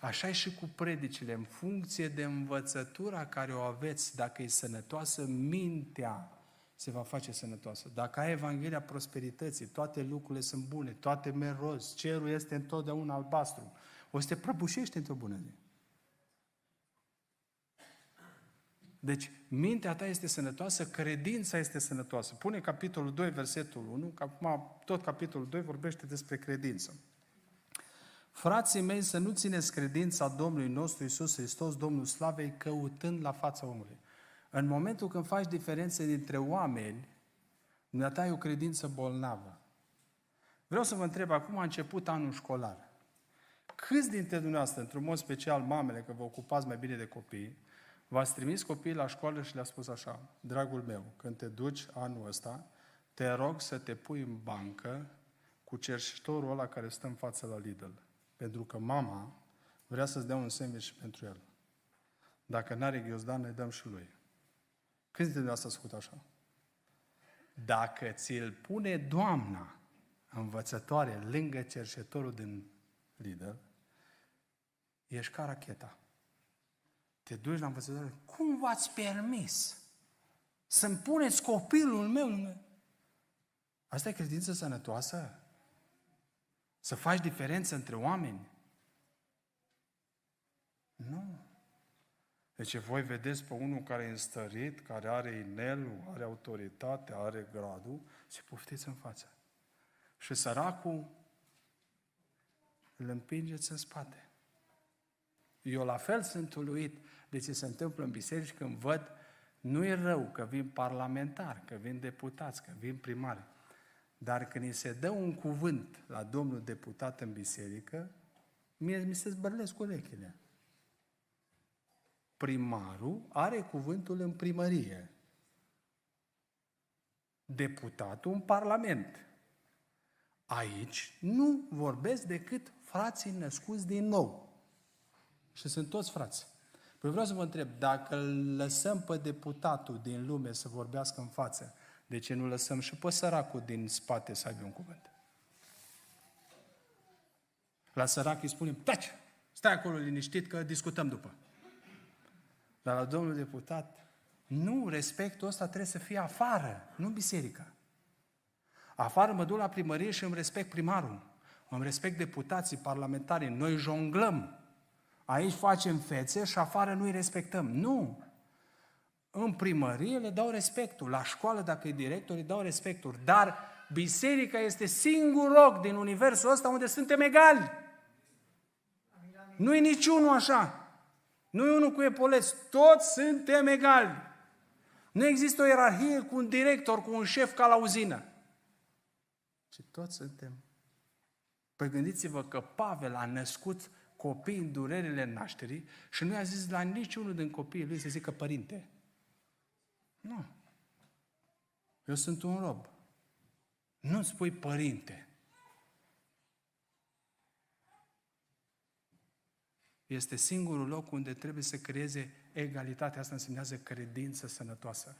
Așa e și cu predicile, în funcție de învățătura care o aveți, dacă e sănătoasă, mintea se va face sănătoasă. Dacă ai Evanghelia prosperității, toate lucrurile sunt bune, toate merg roz, cerul este întotdeauna albastru, o să te prăbușești într-o bună zi. Deci, mintea ta este sănătoasă, credința este sănătoasă. Pune capitolul 2, versetul 1, că acum tot capitolul 2 vorbește despre credință. Frații mei, să nu țineți credința Domnului nostru Isus Hristos, Domnul Slavei, căutând la fața omului. În momentul când faci diferențe dintre oameni, dumneata ai o credință bolnavă. Vreau să vă întreb, acum a început anul școlar. Câți dintre dumneavoastră, într-un mod special mamele, că vă ocupați mai bine de copii, v-ați trimis copiii la școală și le-a spus așa, dragul meu, când te duci anul ăsta, te rog să te pui în bancă cu cerșitorul ăla care stă în față la Lidl. Pentru că mama vrea să-ți dea un sandwich pentru el. Dacă n-are ghiozdan, ne dăm și lui. Câți dintre asta făcut așa? Dacă ți-l pune doamna învățătoare lângă cerșetorul din Lidl, ești ca racheta. Te duci la învățătoare, cum v-ați permis să-mi puneți copilul meu lângă... Asta e credință sănătoasă? Să faci diferență între oameni? Nu. Deci voi vedeți pe unul care e înstărit, care are inelul, are autoritate, are gradul, și poftiți în față. Și săracul îl împingeți în spate. Eu la fel sunt uluit de ce se întâmplă în biserici când văd nu e rău că vin parlamentari, că vin deputați, că vin primari. Dar când îi se dă un cuvânt la domnul deputat în biserică, mie mi se zbărlesc urechile primarul are cuvântul în primărie. Deputatul în Parlament. Aici nu vorbesc decât frații născuți din nou. Și sunt toți frați. Păi vreau să vă întreb, dacă îl lăsăm pe deputatul din lume să vorbească în față, de ce nu lăsăm și pe săracul din spate să aibă un cuvânt? La sărac îi spunem, taci, stai acolo liniștit că discutăm după. Dar la domnul deputat, nu, respectul ăsta trebuie să fie afară, nu în biserică. Afară mă duc la primărie și îmi respect primarul. Îmi respect deputații, parlamentari. Noi jonglăm. Aici facem fețe și afară nu-i respectăm. Nu! În primărie le dau respectul. La școală, dacă e director, îi dau respectul. Dar biserica este singur loc din universul ăsta unde suntem egali. Nu e niciunul așa. Nu e unul cu epoleți, toți suntem egali. Nu există o ierarhie cu un director, cu un șef ca la uzină. Și toți suntem. Păi gândiți-vă că Pavel a născut copii în durerile nașterii și nu i-a zis la niciunul din copiii lui să zică părinte. Nu. Eu sunt un rob. Nu spui părinte. Este singurul loc unde trebuie să creeze egalitate. Asta însemnează credință sănătoasă.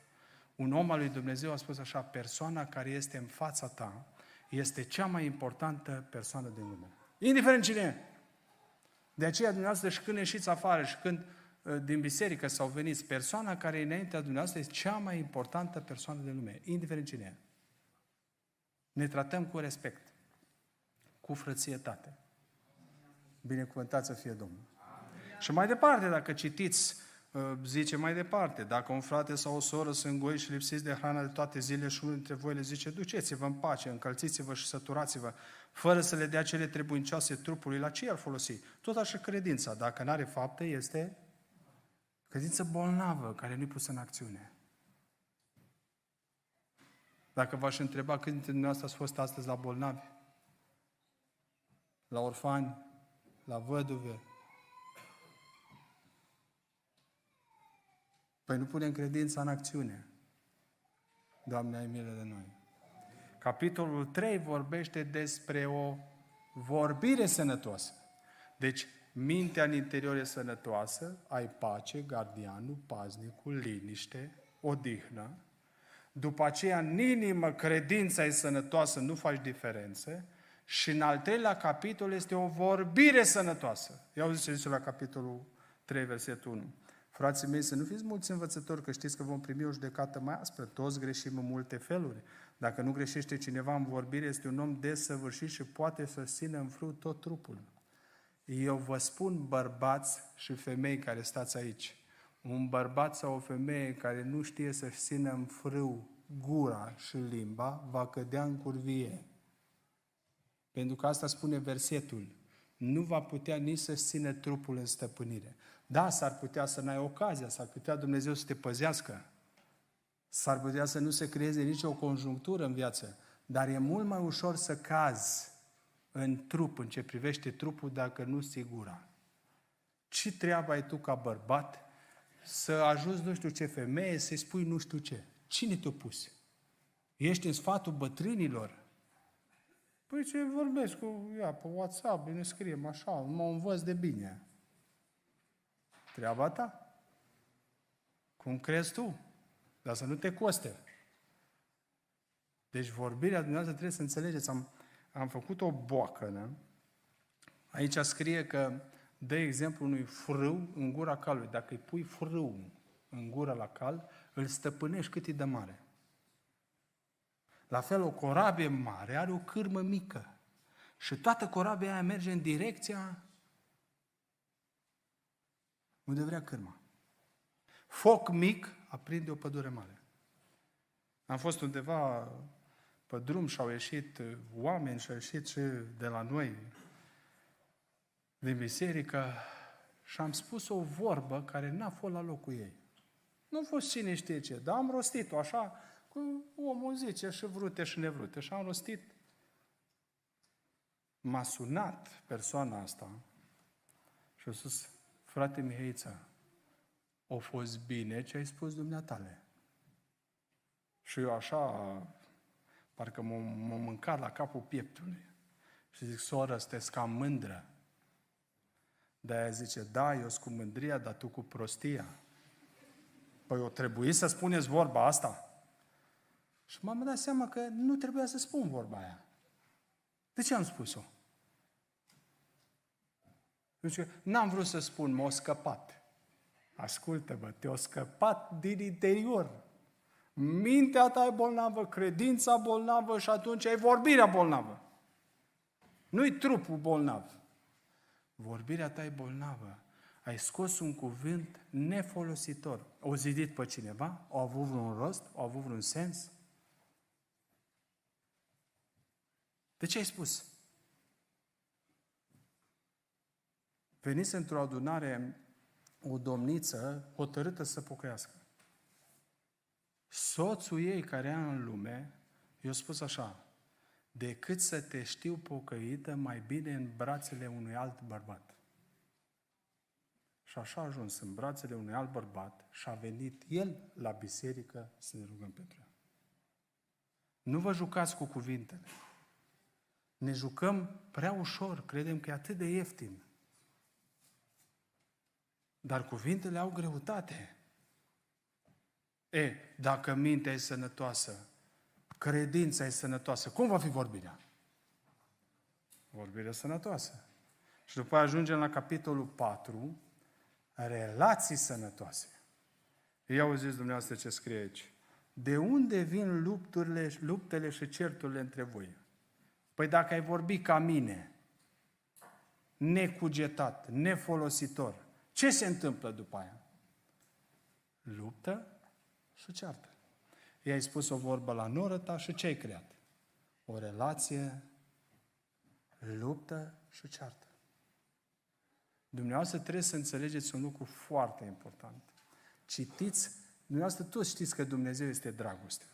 Un om al lui Dumnezeu a spus așa, persoana care este în fața ta este cea mai importantă persoană din lume. Indiferent cine e. De aceea dumneavoastră și când ieșiți afară și când uh, din biserică sau veniți, persoana care e înaintea dumneavoastră este cea mai importantă persoană din lume, indiferent cine e. Ne tratăm cu respect, cu frățietate. Binecuvântat să fie Domnul. Amin. Și mai departe, dacă citiți, uh, zice mai departe, dacă un frate sau o soră sunt goi și lipsiți de hrana de toate zilele și unul dintre voi le zice, duceți-vă în pace, încălțiți-vă și săturați-vă, fără să le dea cele trebuincioase trupului, la ce ar folosi? Tot așa credința, dacă nu are fapte, este credință bolnavă, care nu-i pusă în acțiune. Dacă v-aș întreba cât dintre dumneavoastră ați fost astăzi la bolnavi, la orfani, la văduve, Păi nu punem credința în acțiune. Doamne, ai milă de noi. Capitolul 3 vorbește despre o vorbire sănătoasă. Deci, mintea în interior e sănătoasă, ai pace, gardianul, paznicul, liniște, odihnă. După aceea, în inimă, credința e sănătoasă, nu faci diferențe. Și în al treilea capitol este o vorbire sănătoasă. Ia zis ce zice la capitolul 3, versetul 1. Frații mei, să nu fiți mulți învățători, că știți că vom primi o judecată mai aspră. Toți greșim în multe feluri. Dacă nu greșește cineva în vorbire, este un om desăvârșit și poate să țină în frâu tot trupul. Eu vă spun bărbați și femei care stați aici, un bărbat sau o femeie care nu știe să-și țină în frâu gura și limba, va cădea în curvie. Pentru că asta spune versetul. Nu va putea nici să-și țină trupul în stăpânire. Da, s-ar putea să n-ai ocazia, s-ar putea Dumnezeu să te păzească, s-ar putea să nu se creeze nicio conjunctură în viață, dar e mult mai ușor să cazi în trup, în ce privește trupul, dacă nu sigura. Ce treabă ai tu ca bărbat să ajuți nu știu ce femeie, să-i spui nu știu ce? Cine te-a pus? Ești în sfatul bătrânilor? Păi ce vorbesc cu ea pe WhatsApp, ne scriem așa, mă învăț de bine. Treaba ta. Cum crezi tu? Dar să nu te coste. Deci vorbirea dumneavoastră trebuie să înțelegeți. Am, am făcut o boacă, nu? Aici scrie că dă exemplu unui frâu în gura calului. Dacă îi pui frâu în gura la cal, îl stăpânești cât e de mare. La fel, o corabie mare are o cârmă mică. Și toată corabia aia merge în direcția unde vrea cârma. Foc mic aprinde o pădure mare. Am fost undeva pe drum și au ieșit oameni și au ieșit și de la noi din biserică și am spus o vorbă care n-a fost la locul ei. Nu a fost cine știe ce, dar am rostit-o așa, cu omul zice și vrute și nevrute. Și am rostit. M-a sunat persoana asta și a spus, frate Mihaița, a fost bine ce ai spus dumneatale. Și eu așa, parcă m-am mâncat la capul pieptului. Și zic, soră, sunteți cam mândră. De aia zice, da, eu sunt cu mândria, dar tu cu prostia. Păi o trebuie să spuneți vorba asta. Și m-am dat seama că nu trebuia să spun vorba aia. De ce am spus-o? Deci, n-am vrut să spun, m-a scăpat. Ascultă-mă, te-a scăpat din interior. Mintea ta e bolnavă, credința bolnavă și atunci ai vorbirea bolnavă. Nu-i trupul bolnav. Vorbirea ta e bolnavă. Ai scos un cuvânt nefolositor. O zidit pe cineva? O avut vreun rost? O avut vreun sens? De ce ai spus? Venise într-o adunare o domniță hotărâtă să pocăiască. Soțul ei care era în lume i-a spus așa, decât să te știu pocăită, mai bine în brațele unui alt bărbat. Și așa a ajuns în brațele unui alt bărbat și a venit el la biserică să ne rugăm pentru el. Nu vă jucați cu cuvintele. Ne jucăm prea ușor, credem că e atât de ieftin. Dar cuvintele au greutate. E, dacă mintea e sănătoasă, credința e sănătoasă, cum va fi vorbirea? Vorbirea sănătoasă. Și după aia ajungem la capitolul 4, relații sănătoase. Ia auziți dumneavoastră ce scrie aici. De unde vin lupturile, luptele și certurile între voi? Păi dacă ai vorbi ca mine, necugetat, nefolositor, ce se întâmplă după aia? Luptă și ceartă. I-ai spus o vorbă la noră ta și ce ai creat? O relație, luptă și ceartă. Dumneavoastră trebuie să înțelegeți un lucru foarte important. Citiți, dumneavoastră toți știți că Dumnezeu este dragoste.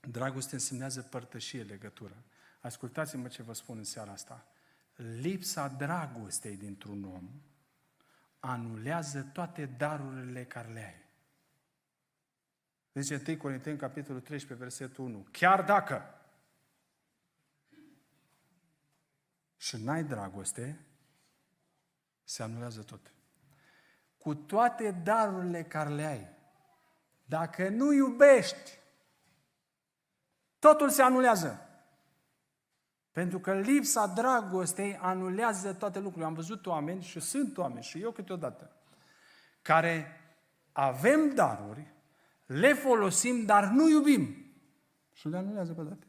Dragoste însemnează părtășie, legătură. Ascultați-mă ce vă spun în seara asta. Lipsa dragostei dintr-un om anulează toate darurile care le ai. Zice 1 Corinteni, capitolul 13, versetul 1. Chiar dacă și n-ai dragoste, se anulează tot. Cu toate darurile care le ai, dacă nu iubești, totul se anulează. Pentru că lipsa dragostei anulează toate lucrurile. Am văzut oameni și sunt oameni și eu câteodată care avem daruri, le folosim, dar nu iubim. Și le anulează pe toate.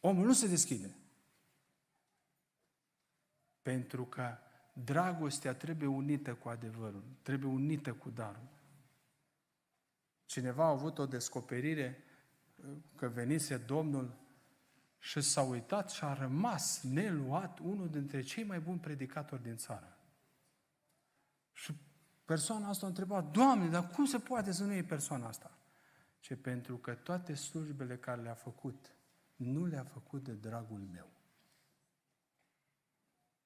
Omul nu se deschide. Pentru că dragostea trebuie unită cu adevărul, trebuie unită cu darul. Cineva a avut o descoperire că venise Domnul și s-a uitat și a rămas neluat unul dintre cei mai buni predicatori din țară. Și persoana asta a întrebat, Doamne, dar cum se poate să nu iei persoana asta? Ce pentru că toate slujbele care le-a făcut, nu le-a făcut de dragul meu.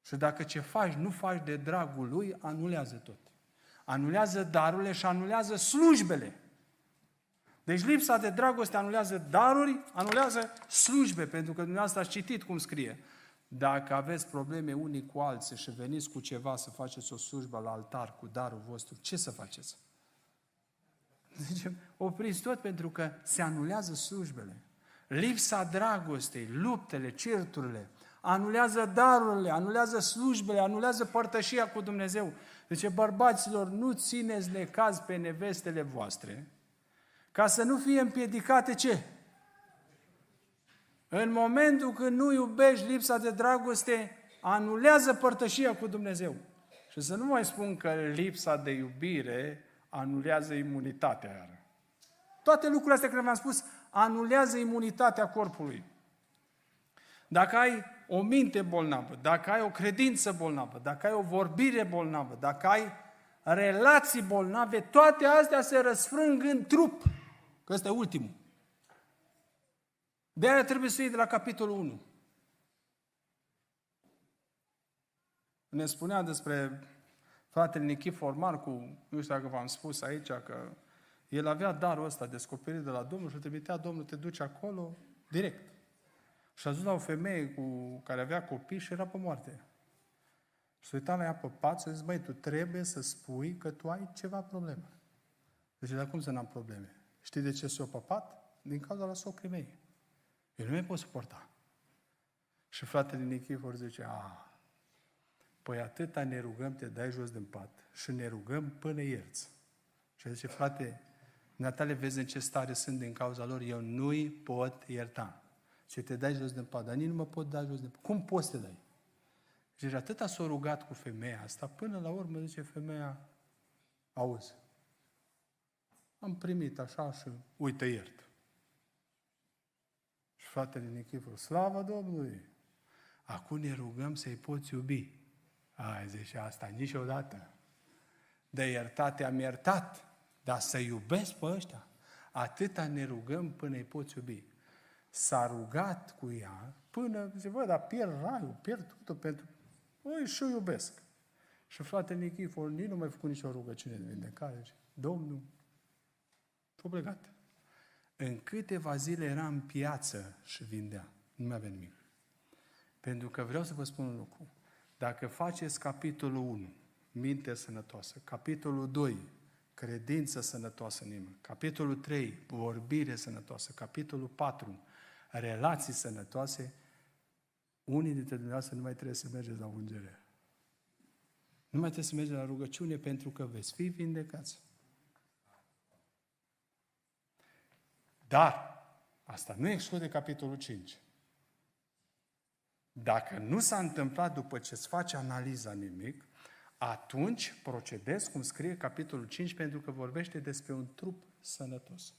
Și dacă ce faci, nu faci de dragul lui, anulează tot. Anulează darurile și anulează slujbele. Deci lipsa de dragoste anulează daruri, anulează slujbe, pentru că dumneavoastră ați citit cum scrie. Dacă aveți probleme unii cu alții și veniți cu ceva să faceți o slujbă la altar cu darul vostru, ce să faceți? Deci, opriți tot pentru că se anulează slujbele. Lipsa dragostei, luptele, certurile, anulează darurile, anulează slujbele, anulează părtășia cu Dumnezeu. Deci, bărbaților, nu țineți necaz pe nevestele voastre, ca să nu fie împiedicate ce? În momentul când nu iubești lipsa de dragoste, anulează părtășia cu Dumnezeu. Și să nu mai spun că lipsa de iubire anulează imunitatea iară. Toate lucrurile astea care v-am spus anulează imunitatea corpului. Dacă ai o minte bolnavă, dacă ai o credință bolnavă, dacă ai o vorbire bolnavă, dacă ai relații bolnave, toate astea se răsfrâng în trup. Că ăsta e ultimul. De aia trebuie să iei de la capitolul 1. Ne spunea despre fratele Nichifor Marcu, nu știu dacă v-am spus aici, că el avea darul ăsta descoperit de la Domnul și o trimitea Domnul, te duci acolo direct. Și a ajuns la o femeie cu, care avea copii și era pe moarte. Și s-a uitat la ea pe pat și a zis, băi, tu trebuie să spui că tu ai ceva problemă. Deci, dar cum să n-am probleme? Știi de ce s-a papat? Din cauza la socrii mei. Eu nu mai pot suporta. Și fratele Nichifor zice, a, păi atâta ne rugăm, te dai jos din pat și ne rugăm până ierți. Și zice, frate, Natale, vezi în ce stare sunt din cauza lor, eu nu-i pot ierta. Și te dai jos din pat, dar nici nu mă pot da jos din pat. Cum poți să te dai? Și atâta s-a rugat cu femeia asta, până la urmă zice femeia, auzi, am primit așa și uite iert. Și fratele Nichifor, slavă Domnului! Acum ne rugăm să-i poți iubi. Ai, zice asta, niciodată. De iertate am iertat, dar să iubesc pe ăștia. Atâta ne rugăm până îi poți iubi. S-a rugat cu ea până, zice, bă, dar pierd raiul, pierd totul pentru... Păi, și iubesc. Și fratele Nichifor nici nu mai făcut nicio rugăciune de vindecare. Domnul, S-a plecat. În câteva zile era în piață și vindea. Nu mai avea nimic. Pentru că vreau să vă spun un lucru. Dacă faceți capitolul 1, minte sănătoasă, capitolul 2, credință sănătoasă în inimă, capitolul 3, vorbire sănătoasă, capitolul 4, relații sănătoase, unii dintre dumneavoastră nu mai trebuie să mergeți la ungere. Nu mai trebuie să mergeți la rugăciune pentru că veți fi vindecați. Dar, asta nu exclude capitolul 5. Dacă nu s-a întâmplat după ce îți faci analiza nimic, atunci procedezi cum scrie capitolul 5 pentru că vorbește despre un trup sănătos.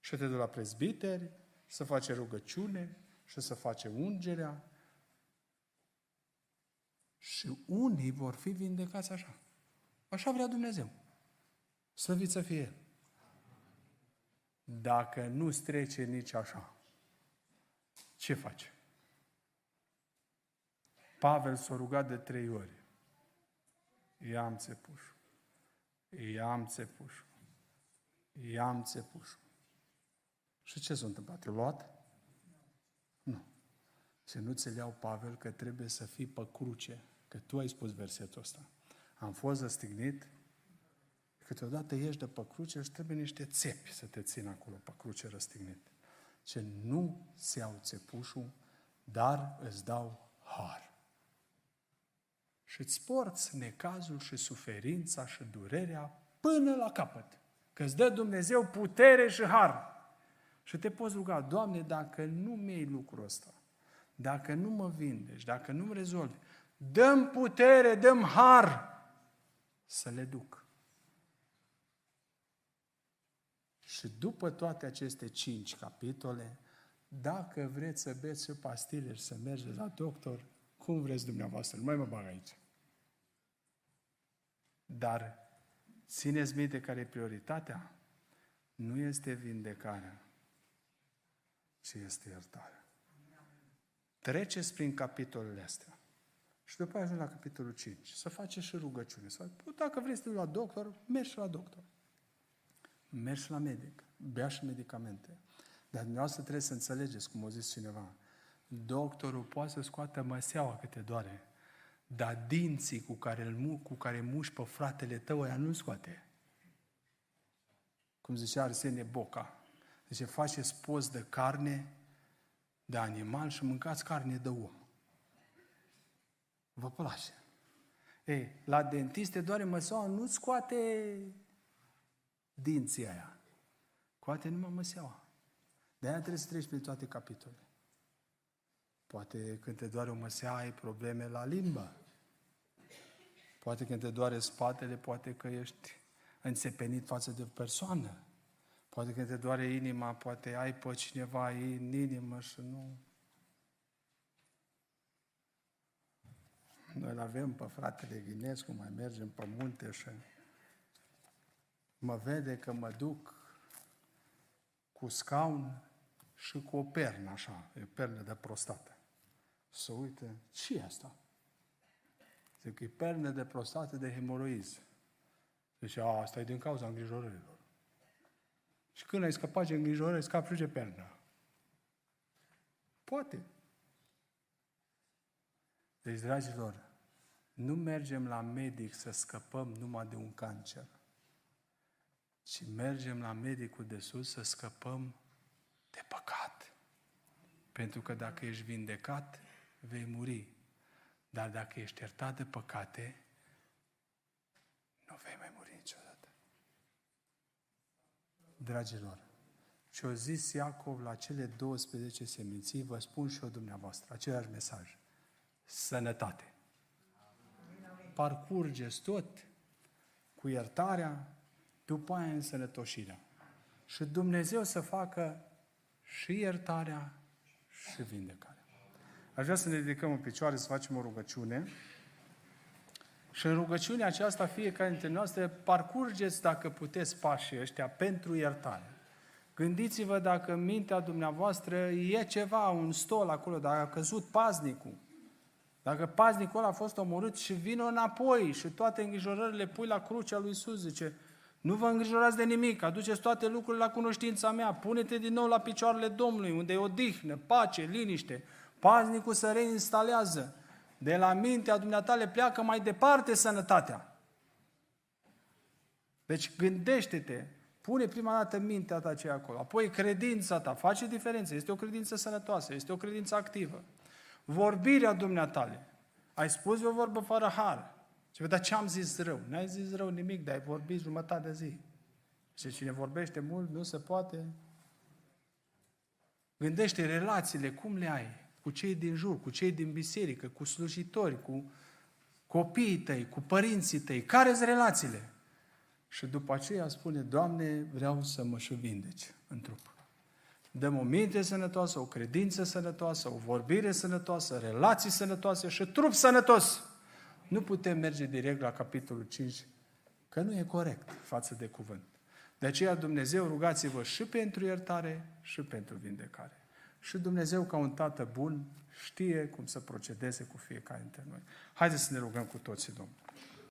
Și te duci la prezbiteri, să face rugăciune și să face ungerea. Și unii vor fi vindecați așa. Așa vrea Dumnezeu. Slăvit să fie El. Dacă nu strece nici așa, ce face? Pavel s-a rugat de trei ori. Ia-mi țepușul. Ia-mi țepușul. Ia-mi țepușul. Și ce s-a întâmplat? I-a luat? Nu. Și nu ți iau, Pavel, că trebuie să fii pe cruce. Că tu ai spus versetul ăsta. Am fost răstignit, câteodată ești de pe cruce și trebuie niște țepi să te țină acolo pe cruce răstignit. Ce nu se iau țepușul, dar îți dau har. Și îți porți necazul și suferința și durerea până la capăt. Că îți dă Dumnezeu putere și har. Și te poți ruga, Doamne, dacă nu mi-ai lucrul ăsta, dacă nu mă vindești, dacă nu-mi rezolvi, dăm putere, dăm har să le duc. Și după toate aceste cinci capitole, dacă vreți să beți și pastile și să mergeți la doctor, cum vreți dumneavoastră, nu mai mă bag aici. Dar țineți minte care e prioritatea? Nu este vindecarea, ci este iertarea. Treceți prin capitolele astea. Și după aceea ajung la capitolul 5. Să faceți și rugăciune. Să, dacă vreți să te la doctor, mergi la doctor. Mergi la medic. Bea și medicamente. Dar dumneavoastră trebuie să înțelegeți, cum a zis cineva, doctorul poate să scoată măseaua câte doare, dar dinții cu care, îl, cu care muși pe fratele tău, aia nu scoate. Cum zicea Arsenie Boca. Deci faceți post de carne de animal și mâncați carne de om. Vă place. Ei, la dentist te doare măseaua, nu scoate dinții aia. Scoate numai măseaua. De aia trebuie să treci prin toate capitolele. Poate când te doare o măsea, ai probleme la limbă. Poate când te doare spatele, poate că ești înțepenit față de o persoană. Poate când te doare inima, poate ai pe cineva în inimă și nu... Noi avem pe fratele Ghinescu, mai mergem pe munte și mă vede că mă duc cu scaun și cu o pernă, așa, e o pernă de prostată. Să uite, ce e asta? Zic, e pernă de prostată de hemoroiz. Deci, a, asta e din cauza îngrijorărilor. Și când ai scăpat de îngrijorări, scapi și de pernă. Poate. Deci, dragilor, nu mergem la medic să scăpăm numai de un cancer, ci mergem la medicul de sus să scăpăm de păcat. Pentru că dacă ești vindecat, vei muri. Dar dacă ești iertat de păcate, nu vei mai muri niciodată. Dragilor, ce-o zis Iacov la cele 12 seminții, vă spun și eu dumneavoastră, același mesaj. Sănătate. Parcurgeți tot cu iertarea, după aia însănătoșirea. Și Dumnezeu să facă și iertarea și vindecarea. Aș vrea să ne ridicăm în picioare, să facem o rugăciune. Și în rugăciunea aceasta, fiecare dintre noastre, parcurgeți, dacă puteți, pașii ăștia pentru iertare. Gândiți-vă dacă în mintea dumneavoastră e ceva, un stol acolo, dacă a căzut paznicul, dacă paznicul ăla a fost omorât și vine înapoi și toate îngrijorările pui la crucea lui Iisus, zice, Nu vă îngrijorați de nimic, aduceți toate lucrurile la cunoștința mea, pune-te din nou la picioarele Domnului, unde e odihnă, pace, liniște. Paznicul să reinstalează. De la mintea dumneatale pleacă mai departe sănătatea. Deci gândește-te, pune prima dată mintea ta ce acolo, apoi credința ta, face diferență, este o credință sănătoasă, este o credință activă. Vorbirea dumneatale, ai spus o vorbă fără har, și dar ce am zis rău? N-ai zis rău nimic, dar ai vorbit jumătate de zi. Și cine vorbește mult, nu se poate. Gândește relațiile, cum le ai? Cu cei din jur, cu cei din biserică, cu slujitori, cu copiii tăi, cu părinții tăi. care sunt relațiile? Și după aceea spune, Doamne, vreau să mă și vindeci în trup. Dăm o minte sănătoasă, o credință sănătoasă, o vorbire sănătoasă, relații sănătoase și trup sănătos. Nu putem merge direct la capitolul 5, că nu e corect față de cuvânt. De aceea Dumnezeu rugați-vă și pentru iertare și pentru vindecare. Și Dumnezeu, ca un tată bun, știe cum să procedeze cu fiecare dintre noi. Haideți să ne rugăm cu toții, Domnul.